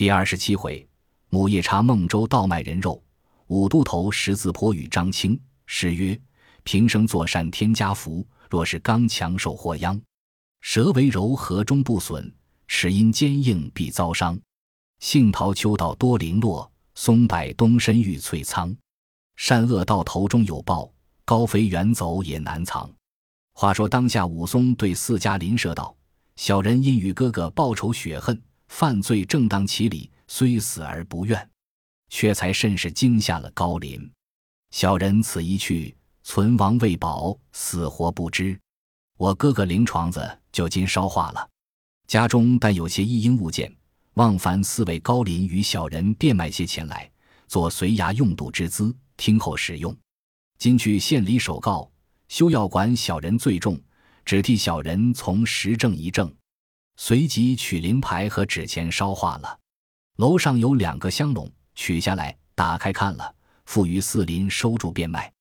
第二十七回，母夜叉孟州倒卖人肉，五都头十字坡与张青。诗曰：平生作善添加福，若是刚强受祸殃。蛇为柔和终不损，齿因坚硬必遭伤。杏桃秋道多零落，松柏冬深遇翠苍。善恶到头终有报，高飞远走也难藏。话说当下，武松对四家邻舍道：“小人因与哥哥报仇雪恨。”犯罪正当其理，虽死而不怨，却才甚是惊吓了高林。小人此一去，存亡未保，死活不知。我哥哥灵床子就今烧化了，家中但有些一应物件，望凡四位高林与小人变卖些钱来，做随衙用度之资，听候使用。今去县里首告，休要管小人罪重，只替小人从实证一证。随即取灵牌和纸钱烧化了，楼上有两个香笼，取下来打开看了，付于四邻收住变卖，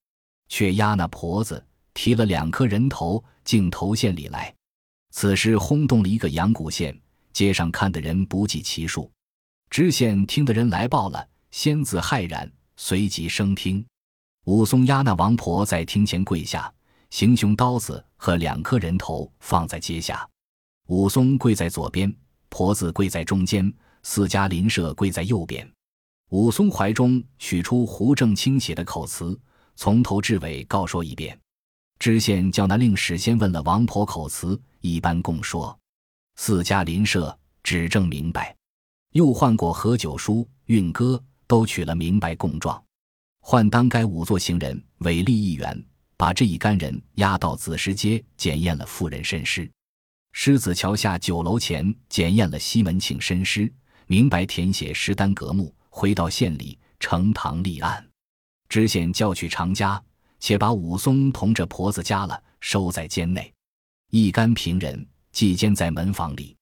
却押那婆子提了两颗人头进头县里来。此事轰动了一个阳谷县，街上看的人不计其数。知县听的人来报了，仙子骇然，随即升听。武松押那王婆在厅前跪下，行凶刀子和两颗人头放在阶下。武松跪在左边，婆子跪在中间，四家邻舍跪在右边。武松怀中取出胡正清写的口词，从头至尾告说一遍。知县叫那令史先问了王婆口词，一般供说。四家邻舍指证明白，又换过何九叔、运哥，都取了明白供状。换当该五座行人委立一员，把这一干人押到子时街检验了妇人身尸。狮子桥下酒楼前检验了西门庆身尸，明白填写尸单格目，回到县里呈堂立案。知县叫去常家，且把武松同这婆子家了，收在监内。一干平人寄监在门房里。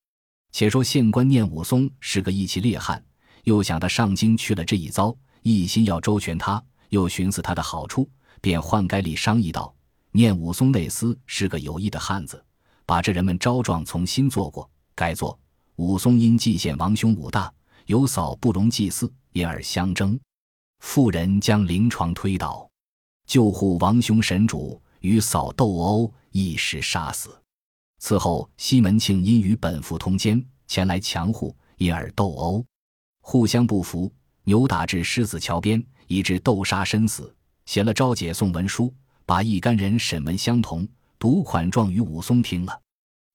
且说县官念武松是个义气烈汉，又想他上京去了这一遭，一心要周全他，又寻思他的好处，便换该里商议道：念武松那厮是个有义的汉子。把这人们招状从新做过，改作武松因祭献王兄武大，有嫂不容祭祀，因而相争。妇人将灵床推倒，救护王兄神主与嫂斗殴，一时杀死。此后西门庆因与本府通奸，前来强护，因而斗殴，互相不服，扭打至狮子桥边，以致斗杀身死。写了招解送文书，把一干人审问相同。赌款状与武松听了，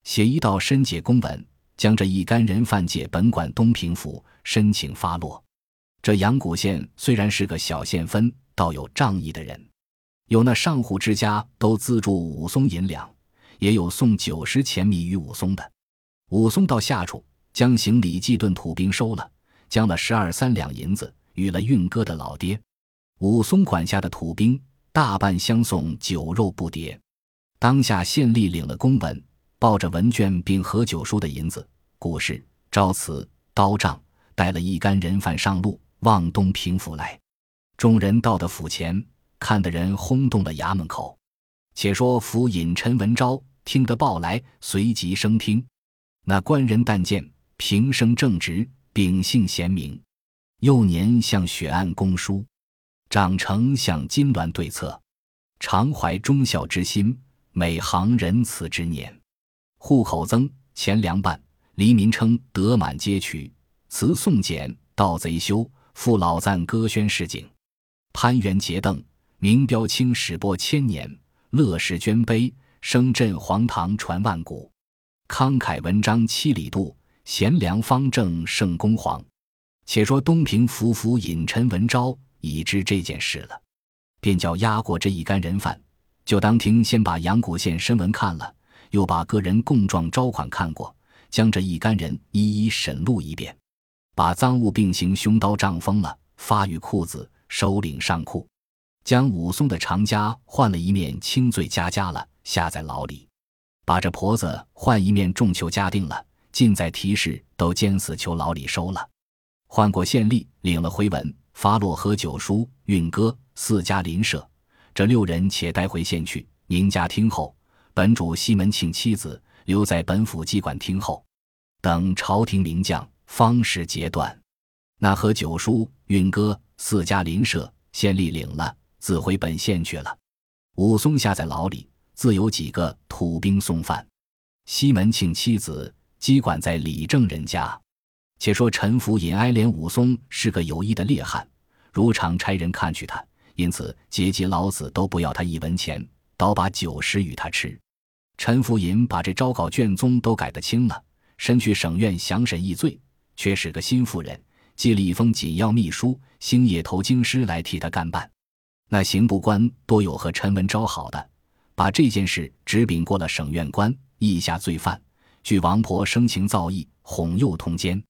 写一道申解公文，将这一干人犯解本管东平府，申请发落。这阳谷县虽然是个小县分，倒有仗义的人，有那上户之家都资助武松银两，也有送九十钱米与武松的。武松到下处，将行李祭顿土兵收了，将了十二三两银子与了运哥的老爹。武松管辖的土兵大半相送酒肉不迭。当下县吏领了公文，抱着文卷并何九叔的银子、故事、照词、刀杖，带了一干人犯上路，往东平府来。众人到的府前，看的人轰动了衙门口。且说府尹陈文昭听得报来，随即升听。那官人但见平生正直，秉性贤明，幼年向雪案公书，长成向金銮对策，常怀忠孝之心。每行仁慈之念，户口增，钱粮办，黎民称得满皆取，词颂简，盗贼休，父老赞歌宣市井，攀援结邓，名标青史播千年，乐事捐碑，声震黄堂传万古，慷慨文章七里渡，贤良方正胜公皇。且说东平府府尹陈文昭已知这件事了，便叫押过这一干人犯。就当庭先把阳谷县申文看了，又把个人供状招款看过，将这一干人一一审录一遍，把赃物并行凶刀杖封了，发与裤子，首领上库，将武松的长枷换了一面轻罪加枷了，下在牢里，把这婆子换一面重囚加定了，尽在提示都监死囚牢里收了，换过县吏领了回文，发落何九叔、运哥四家邻舍。这六人且带回县去，宁家听候。本主西门庆妻子留在本府机管听候，等朝廷名将方时截断。那和九叔、运哥四家邻舍先立领了，自回本县去了。武松下在牢里，自有几个土兵送饭。西门庆妻子羁管在李正人家。且说陈福尹哀怜武松是个有意的烈汉，如常差人看去他，因此结结老子都不要他一文钱，倒把酒食与他吃。陈福银把这招稿卷宗都改得清了，身去省院详审议罪，却是个新妇人，寄了一封紧要密书，星夜投京师来替他干办。那刑部官多有和陈文昭好的，把这件事直禀过了省院官，议下罪犯，据王婆生情造意，哄诱通奸。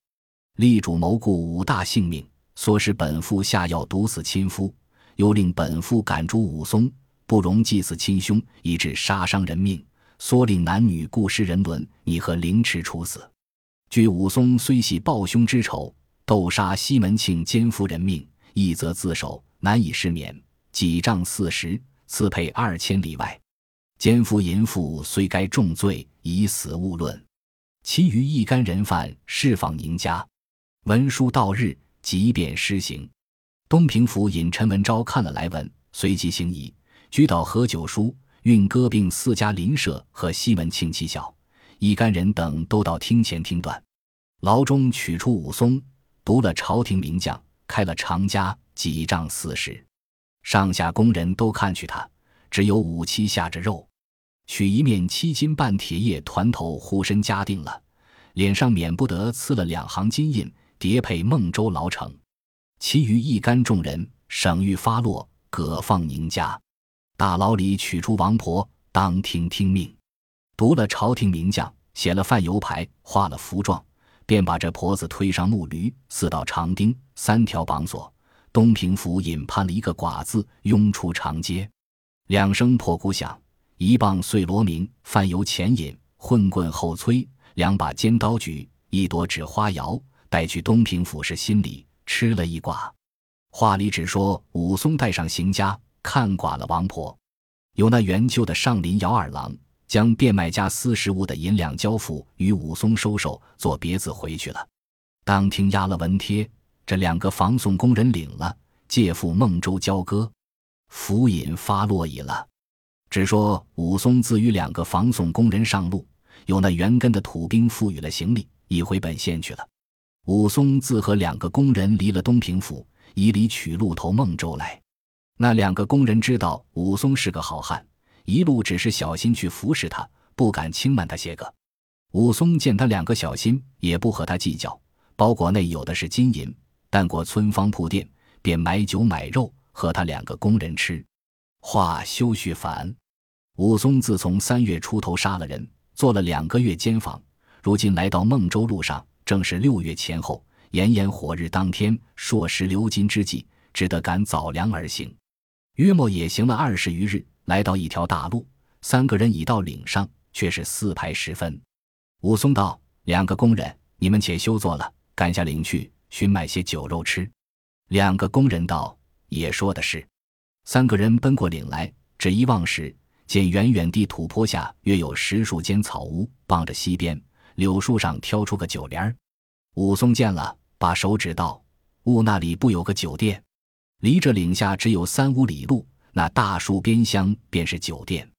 力主谋顾五大性命，唆使本妇下药毒死亲夫，又令本父赶逐武松，不容祭祀亲兄，以致杀伤人命；唆令男女故失人伦，拟和凌迟处死。据武松虽系报兄之仇，斗杀西门庆奸夫人命，一则自首，难以释免，几杖四十，赐配二千里外。奸夫淫妇虽该重罪，以死勿论。其余一干人犯释放宁家。文书到日，即便施行。东平府尹陈文昭看了来文，随即行仪，拘到何九叔、运哥并四家邻舍和西门庆妻小一干人等都到厅前听断。牢中取出武松，读了朝廷名将，开了长枷，几丈四十。上下工人都看去他，只有武七下着肉，取一面七斤半铁叶团头护身枷定了，脸上免不得刺了两行金印。叠配孟州牢城，其余一干众人省狱发落，各放宁家。大牢里取出王婆，当庭听命，读了朝廷名将，写了范油牌，画了符状，便把这婆子推上木驴，四道长钉，三条绑索。东平府尹判了一个寡字，拥出长街。两声破鼓响，一棒碎锣鸣，范油前引，混棍后催，两把尖刀举，一朵纸花摇。带去东平府是心里吃了一卦，话里只说武松带上行家看寡了王婆，有那原旧的上林姚二郎将变卖家私食物的银两交付与武松收受，做别字回去了。当庭押了文帖，这两个防送工人领了，借赴孟州交割。府尹发落已了，只说武松自与两个防送工人上路，有那原根的土兵赋予了行李，已回本县去了。武松自和两个工人离了东平府，以里取路投孟州来。那两个工人知道武松是个好汉，一路只是小心去服侍他，不敢轻慢他些个。武松见他两个小心，也不和他计较。包裹内有的是金银，但过村坊铺店，便买酒买肉和他两个工人吃。话休叙烦。武松自从三月出头杀了人，做了两个月监房，如今来到孟州路上。正是六月前后，炎炎火日当天，朔时流金之际，只得赶早粮而行。约莫也行了二十余日，来到一条大路，三个人已到岭上，却是四排时分。武松道：“两个工人，你们且休坐了，赶下岭去寻买些酒肉吃。”两个工人道：“也说的是。”三个人奔过岭来，只一望时，见远远地土坡下约有十数间草屋，傍着溪边。柳树上挑出个酒帘儿，武松见了，把手指道：“雾那里不有个酒店？离这岭下只有三五里路，那大树边厢便是酒店。”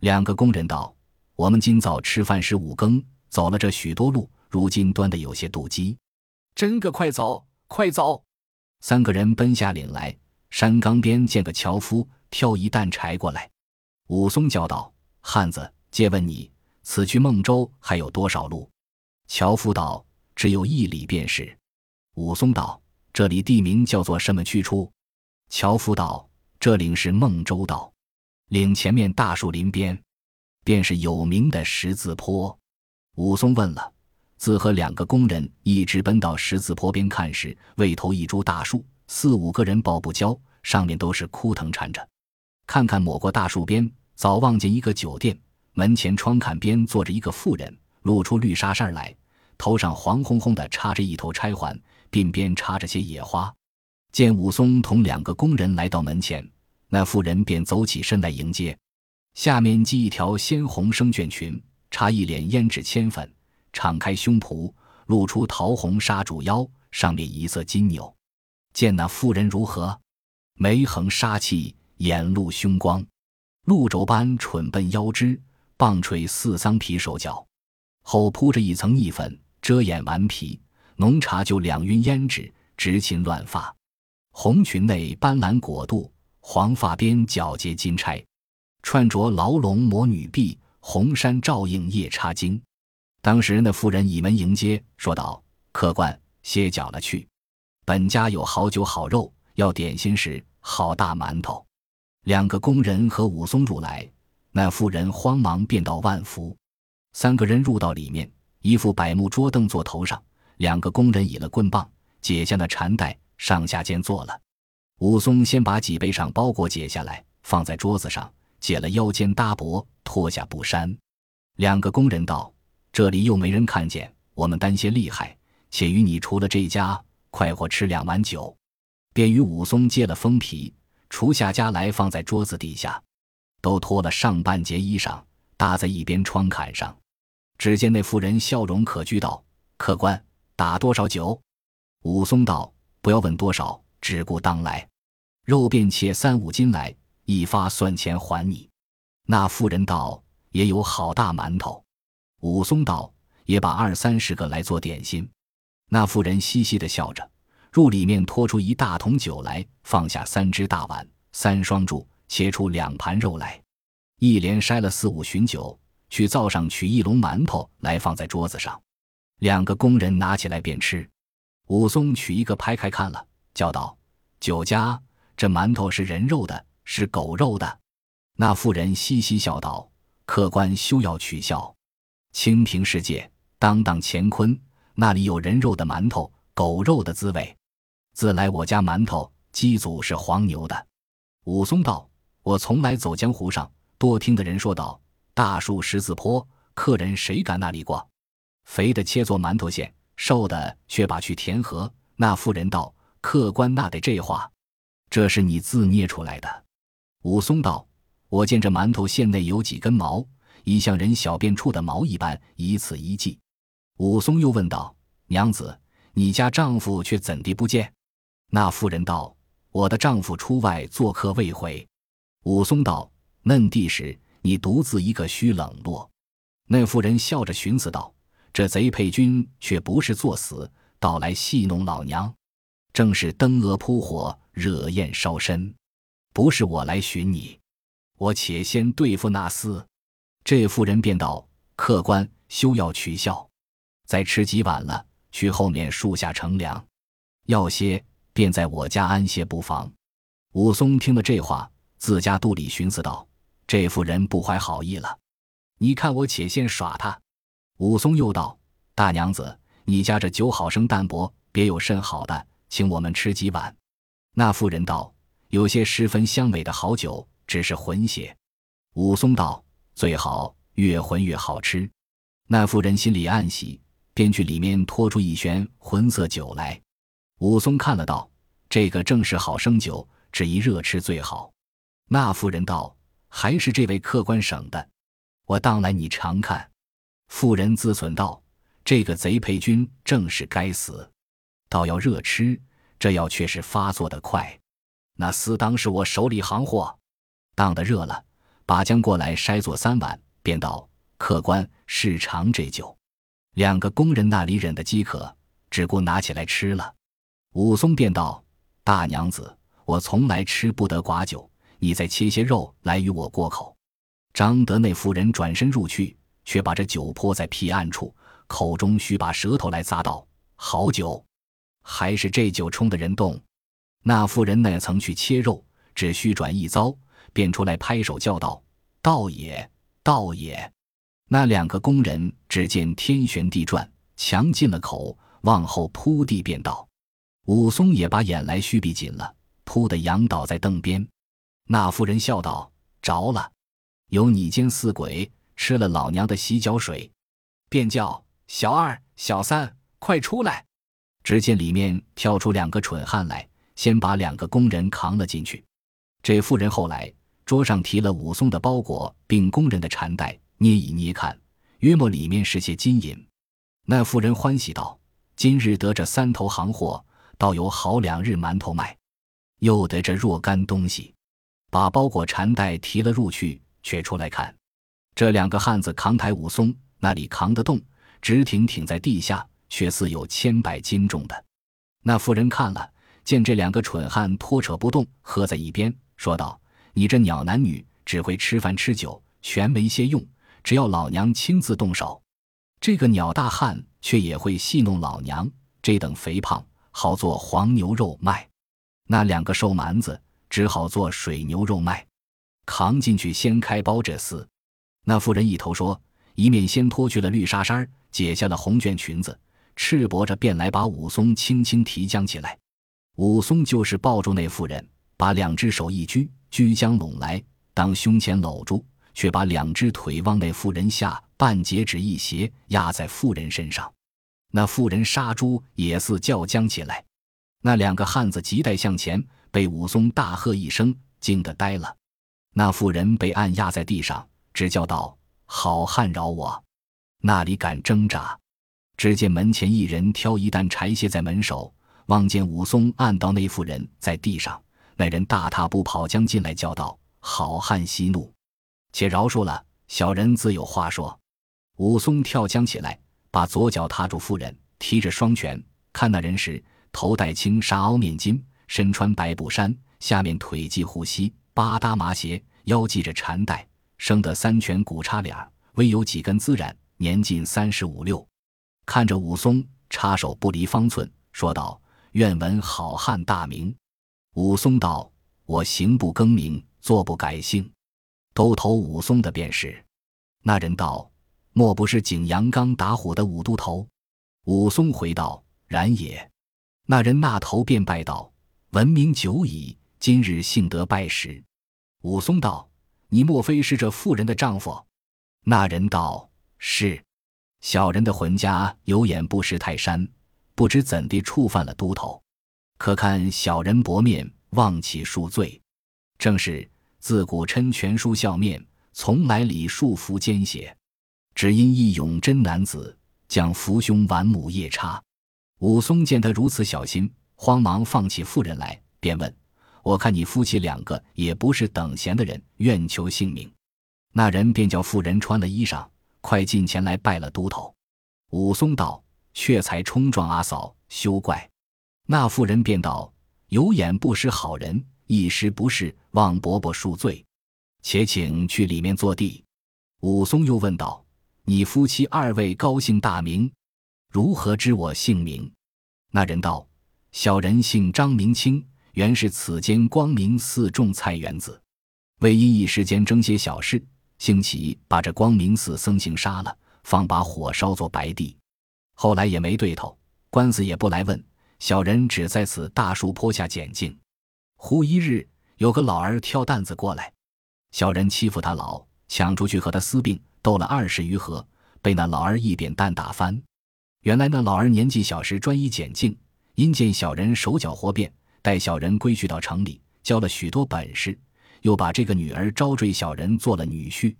两个工人道：“我们今早吃饭时五更，走了这许多路，如今端的有些肚饥，真个快走，快走！”三个人奔下岭来，山岗边见个樵夫挑一担柴过来，武松叫道：“汉子，借问你。”此去孟州还有多少路？樵夫道：“只有一里便是。”武松道：“这里地名叫做什么去处？”樵夫道：“这岭是孟州道，岭前面大树林边，便是有名的十字坡。”武松问了，自和两个工人一直奔到十字坡边看时，未头一株大树，四五个人抱不交，上面都是枯藤缠着。看看抹过大树边，早望见一个酒店。门前窗槛边坐着一个妇人，露出绿纱衫来，头上黄烘烘的插着一头钗环，鬓边插着些野花。见武松同两个工人来到门前，那妇人便走起身来迎接，下面系一条鲜红生绢裙，插一脸胭脂铅粉，敞开胸脯，露出桃红纱主腰，上面一色金纽。见那妇人如何？眉横杀气，眼露凶光，鹿轴般蠢笨腰肢，棒槌似桑皮手脚，后铺着一层腻粉遮掩顽皮，浓茶就两晕胭脂，直沁乱发。红裙内斑斓裹肚，黄发边皎洁金钗，穿着牢笼魔女臂，红衫照映夜叉精。当时那妇人倚门迎接，说道：“客官，歇脚了去。本家有好酒好肉，要点心时好大馒头。”两个工人和武松入来，那妇人慌忙便到万福。三个人入到里面，一副柏木桌凳坐头上，两个工人倚了棍棒，解下那缠带，上下间坐了。武松先把脊背上包裹解下来，放在桌子上，解了腰间搭脖，脱下布衫。两个工人道。这里又没人看见，我们担些厉害，且与你除了这家，快活吃两碗酒。便与武松接了封皮，除下家来放在桌子底下，都脱了上半截衣裳，搭在一边窗槛上。只见那妇人笑容可掬道：“客官打多少酒？”武松道：“不要问多少，只顾当来。肉便切三五斤来，一发算钱还你。”那妇人道：“也有好大馒头。”武松道：“也把二三十个来做点心。”那妇人嘻嘻的笑着，入里面拖出一大桶酒来，放下三只大碗、三双箸，切出两盘肉来，一连筛了四五巡酒，去灶上取一笼馒头来放在桌子上。两个工人拿起来便吃。武松取一个拍开看了，叫道：“酒家，这馒头是人肉的，是狗肉的？”那妇人嘻嘻笑道：“客官休要取笑。”清平世界，当当乾坤，那里有人肉的馒头、狗肉的滋味？自来我家馒头，鸡祖是黄牛的。武松道：“我从来走江湖上，多听的人说道：大树十字坡，客人谁敢那里过？肥的切做馒头馅，瘦的却把去填河。”那妇人道：“客官那得这话，这是你自捏出来的。”武松道：“我见这馒头馅内有几根毛。”已像人小便处的毛一般，以此一计。武松又问道：“娘子，你家丈夫却怎地不见？”那妇人道：“我的丈夫出外做客未回。”武松道：“嫩地时，你独自一个须冷落。”那妇人笑着寻思道：“这贼配军却不是作死，倒来戏弄老娘，正是灯蛾扑火，惹焰烧身。不是我来寻你，我且先对付那厮。”这妇人便道：“客官休要取笑，再吃几碗了，去后面树下乘凉。要歇，便在我家安歇不妨。”武松听了这话，自家肚里寻思道：“这妇人不怀好意了，你看我且先耍他。”武松又道：“大娘子，你家这酒好生淡薄，别有甚好的，请我们吃几碗。”那妇人道：“有些十分香美的好酒，只是浑些。”武松道。最好越浑越好吃，那妇人心里暗喜，便去里面拖出一旋浑色酒来。武松看了道：“这个正是好生酒，只宜热吃最好。”那妇人道：“还是这位客官省的，我当来你尝看。”妇人自损道：“这个贼配军正是该死，倒要热吃，这药却是发作的快。那厮当是我手里行货，当得热了。”把将过来筛做三碗，便道：“客官试尝这酒。”两个工人那里忍得饥渴，只顾拿起来吃了。武松便道：“大娘子，我从来吃不得寡酒，你再切些肉来与我过口。”张德那妇人转身入去，却把这酒泼在僻暗处，口中须把舌头来咂道：“好酒，还是这酒冲的人动。”那妇人那曾去切肉，只需转一遭。便出来拍手叫道：“道也，道也！”那两个工人只见天旋地转，强进了口，往后扑地便倒。武松也把眼来须闭紧了，扑的仰倒在凳边。那妇人笑道：“着了，有你奸似鬼，吃了老娘的洗脚水。”便叫小二、小三快出来。只见里面跳出两个蠢汉来，先把两个工人扛了进去。这妇人后来。桌上提了武松的包裹，并工人的缠带，捏一捏看，约莫里面是些金银。那妇人欢喜道：“今日得这三头行货，倒有好两日馒头卖；又得这若干东西，把包裹缠带提了入去，却出来看。这两个汉子扛抬武松，那里扛得动，直挺挺在地下，却似有千百斤重的。那妇人看了，见这两个蠢汉拖扯不动，喝在一边，说道：“你这鸟男女，只会吃饭吃酒，全没些用。只要老娘亲自动手。”这个鸟大汉却也会戏弄老娘，这等肥胖好做黄牛肉卖，那两个瘦蛮子只好做水牛肉卖。扛进去掀开包这厮，那妇人一头说，一面先脱去了绿纱衫，解下了红绢裙子，赤膊着便来把武松轻轻提将起来。武松就是抱住那妇人，把两只手一拘，拘将拢来，当胸前搂住。却把两只腿往那妇人下半截指一斜，压在妇人身上。那妇人杀猪也似叫将起来。那两个汉子急待向前，被武松大喝一声，惊得呆了。那妇人被按压在地上，只叫道：“好汉饶我！”那里敢挣扎？只见门前一人挑一担柴卸在门首，望见武松按到那妇人在地上，那人大踏步跑将进来，叫道：“好汉息怒！”且饶恕了小人，自有话说。武松跳江起来，把左脚踏住妇人，提着双拳看那人时，头戴青纱凹面巾，身穿白布衫，下面腿系护膝，八搭麻鞋，腰系着缠带，生得三拳骨叉脸，微有几根孜然，年近三十五六。看着武松，插手不离方寸，说道：“愿闻好汉大名。”武松道：“我行不更名，坐不改姓。”都头武松的便是，那人道：“莫不是景阳冈打虎的武都头？”武松回道：“然也。”那人那头便拜道：“闻名久矣，今日幸得拜时。”武松道：“你莫非是这妇人的丈夫？”那人道：“是。”小人的浑家有眼不识泰山，不知怎地触犯了都头，可看小人薄面，望其恕罪。正是。自古称权书笑面，从来礼数服奸邪。只因一勇真男子，将扶兄挽母夜叉。武松见他如此小心，慌忙放起妇人来，便问：“我看你夫妻两个也不是等闲的人，愿求性命。”那人便叫妇人穿了衣裳，快进前来拜了都头。武松道：“却才冲撞阿嫂，休怪。”那妇人便道：“有眼不识好人。”一时不是，望伯伯恕罪，且请去里面坐地。武松又问道：“你夫妻二位高姓大名？如何知我姓名？”那人道：“小人姓张，名清，原是此间光明寺种菜园子，为因一时间争些小事，兴起把这光明寺僧行杀了，放把火烧作白地。后来也没对头，官司也不来问，小人只在此大树坡下捡净。”忽一日，有个老儿挑担子过来，小人欺负他老，抢出去和他私并，斗了二十余合，被那老儿一扁担打翻。原来那老儿年纪小时专一捡净，因见小人手脚活便，带小人归去到城里，教了许多本事，又把这个女儿招赘小人做了女婿。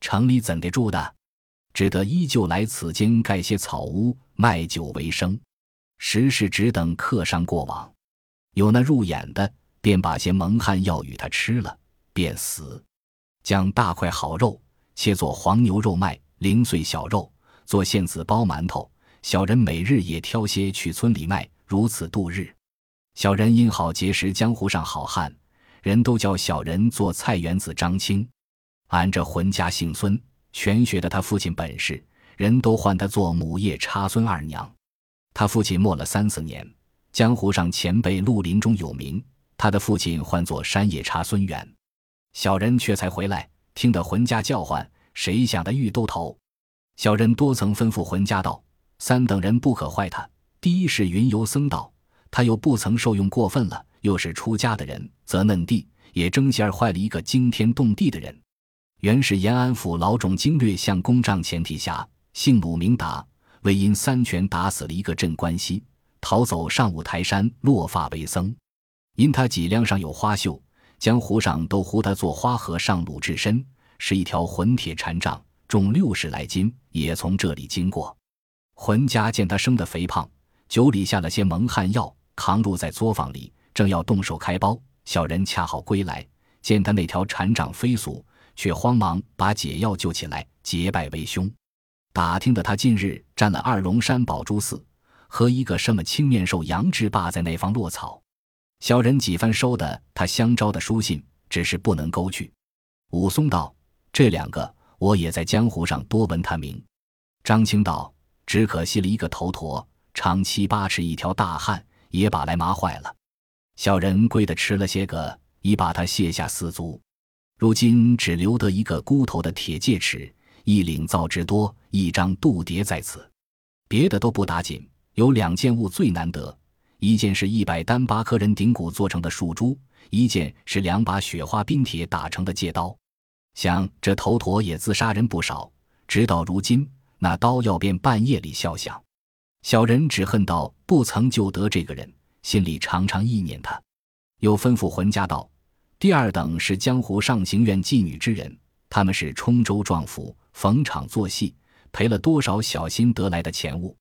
城里怎地住的？只得依旧来此间盖些草屋，卖酒为生。时是只等客商过往，有那入眼的。便把些蒙汗药与他吃了，便死。将大块好肉切做黄牛肉卖，零碎小肉做馅子包馒头。小人每日也挑些去村里卖，如此度日。小人因好结识江湖上好汉，人都叫小人做菜园子张青。俺这浑家姓孙，全学的他父亲本事，人都唤他做母夜叉孙二娘。他父亲没了三四年，江湖上前辈绿林中有名。他的父亲唤作山野叉孙远，小人却才回来，听得浑家叫唤，谁想的玉兜头？小人多曾吩咐浑家道：三等人不可坏他。第一是云游僧道，他又不曾受用过分了；又是出家的人，则嫩地也争先坏了一个惊天动地的人。原是延安府老种经略相公帐前提下，姓鲁名达，为因三拳打死了一个镇关西，逃走上五台山落发为僧。因他脊梁上有花绣，江湖上都呼他做花和尚鲁智深，是一条混铁禅杖，重六十来斤，也从这里经过。浑家见他生得肥胖，酒里下了些蒙汗药，扛入在作坊里，正要动手开包，小人恰好归来，见他那条禅杖飞速，却慌忙把解药救起来，结拜为兄。打听的他近日占了二龙山宝珠寺，和一个什么青面兽杨志霸在那方落草。小人几番收的他相招的书信，只是不能勾去。武松道：“这两个我也在江湖上多闻他名。”张青道：“只可惜了一个头陀，长七八尺一条大汉，也把来麻坏了。小人归的迟了些个，已把他卸下四足，如今只留得一个孤头的铁戒尺，一领造之多，一张杜牒在此，别的都不打紧，有两件物最难得。”一件是一百单八颗人顶骨做成的树珠，一件是两把雪花冰铁打成的戒刀。想这头陀也自杀人不少，直到如今那刀要便半夜里笑响。小人只恨道不曾救得这个人，心里常常意念他。又吩咐浑家道：第二等是江湖上行院妓女之人，他们是冲州撞府逢场作戏，赔了多少小心得来的钱物，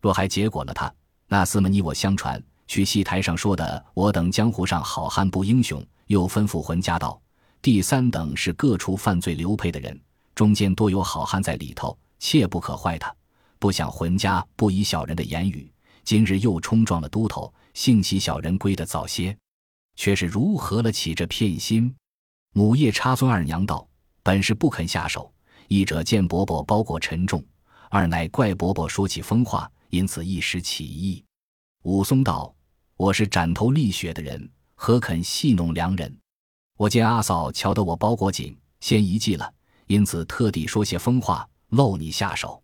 若还结果了他。那厮们你我相传，去戏台上说的，我等江湖上好汉不英雄。又吩咐浑家道：第三等是各处犯罪流配的人，中间多有好汉在里头，切不可坏他。不想浑家不依小人的言语，今日又冲撞了都头，幸其小人归得早些，却是如何了起这片心？母夜叉孙二娘道：本是不肯下手，一者见伯伯包裹沉重，二乃怪伯伯说起疯话。因此一时起意，武松道：“我是斩头沥血的人，何肯戏弄良人？我见阿嫂瞧得我包裹紧，先一计了，因此特地说些疯话，漏你下手。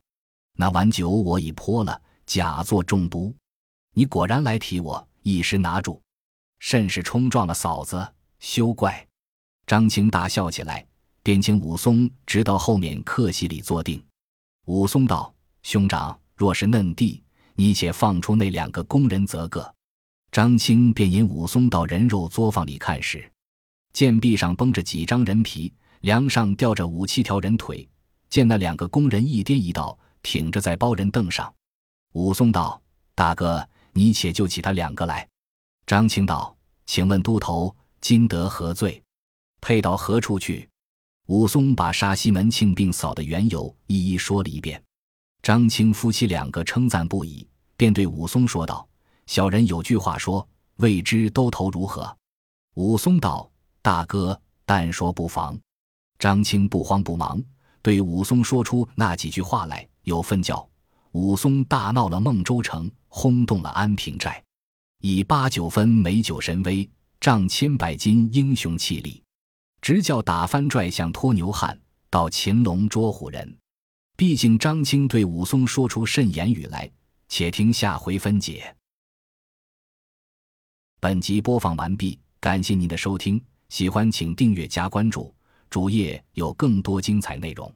那碗酒我已泼了，假作中毒。你果然来提我，一时拿住，甚是冲撞了嫂子，休怪。”张青大笑起来，便请武松直到后面客席里坐定。武松道：“兄长。”若是嫩弟，你且放出那两个工人则个。张青便引武松到人肉作坊里看时，见壁上绷着几张人皮，梁上吊着五七条人腿。见那两个工人一颠一倒，挺着在包人凳上。武松道：“大哥，你且救起他两个来。”张青道：“请问都头，今得何罪？配到何处去？”武松把杀西门庆病嫂的缘由一一说了一遍。张青夫妻两个称赞不已，便对武松说道：“小人有句话说，未知兜头如何？”武松道：“大哥，但说不妨。”张青不慌不忙，对武松说出那几句话来，有分教。武松大闹了孟州城，轰动了安平寨，以八九分美酒神威，仗千百斤英雄气力，直叫打翻拽象拖牛汉，到擒龙捉虎人。毕竟张青对武松说出甚言语来，且听下回分解。本集播放完毕，感谢您的收听，喜欢请订阅加关注，主页有更多精彩内容。